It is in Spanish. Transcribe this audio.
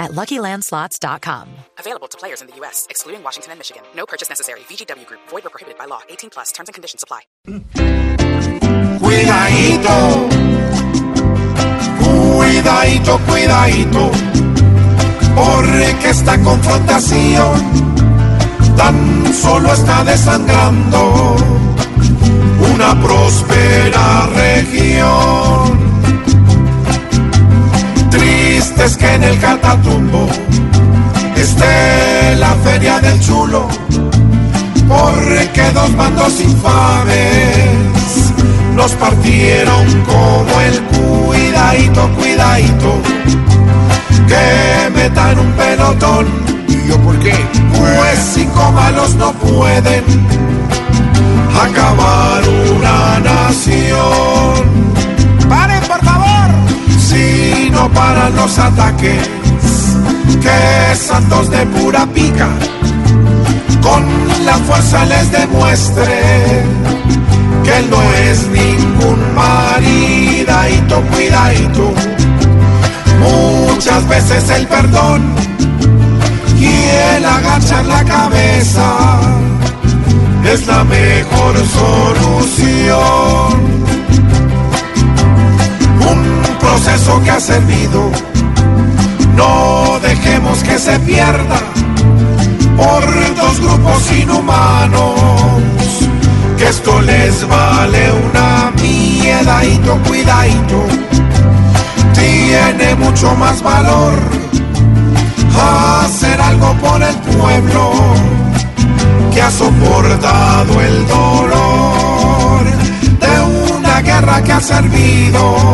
at LuckyLandSlots.com. Available to players in the U.S., excluding Washington and Michigan. No purchase necessary. VGW Group. Void or prohibited by law. 18 plus. Terms and conditions apply. Cuidadito, cuidadito, cuidadito, porque esta confrontación tan solo está desangrando que en el Catatumbo esté la feria del chulo, porque dos bandos infames nos partieron como el cuidadito, cuidadito, que metan un pelotón. ¿Y yo por qué? Pues cinco malos no pueden acabar una paran los ataques, que santos de pura pica, con la fuerza les demuestre que él no es ningún maridadito, cuidadito. Muchas veces el perdón y el agachar la cabeza es la mejor solución. Servido, no dejemos que se pierda por dos grupos inhumanos que esto les vale una miedadito, cuidadito. Tiene mucho más valor hacer algo por el pueblo que ha soportado el dolor de una guerra que ha servido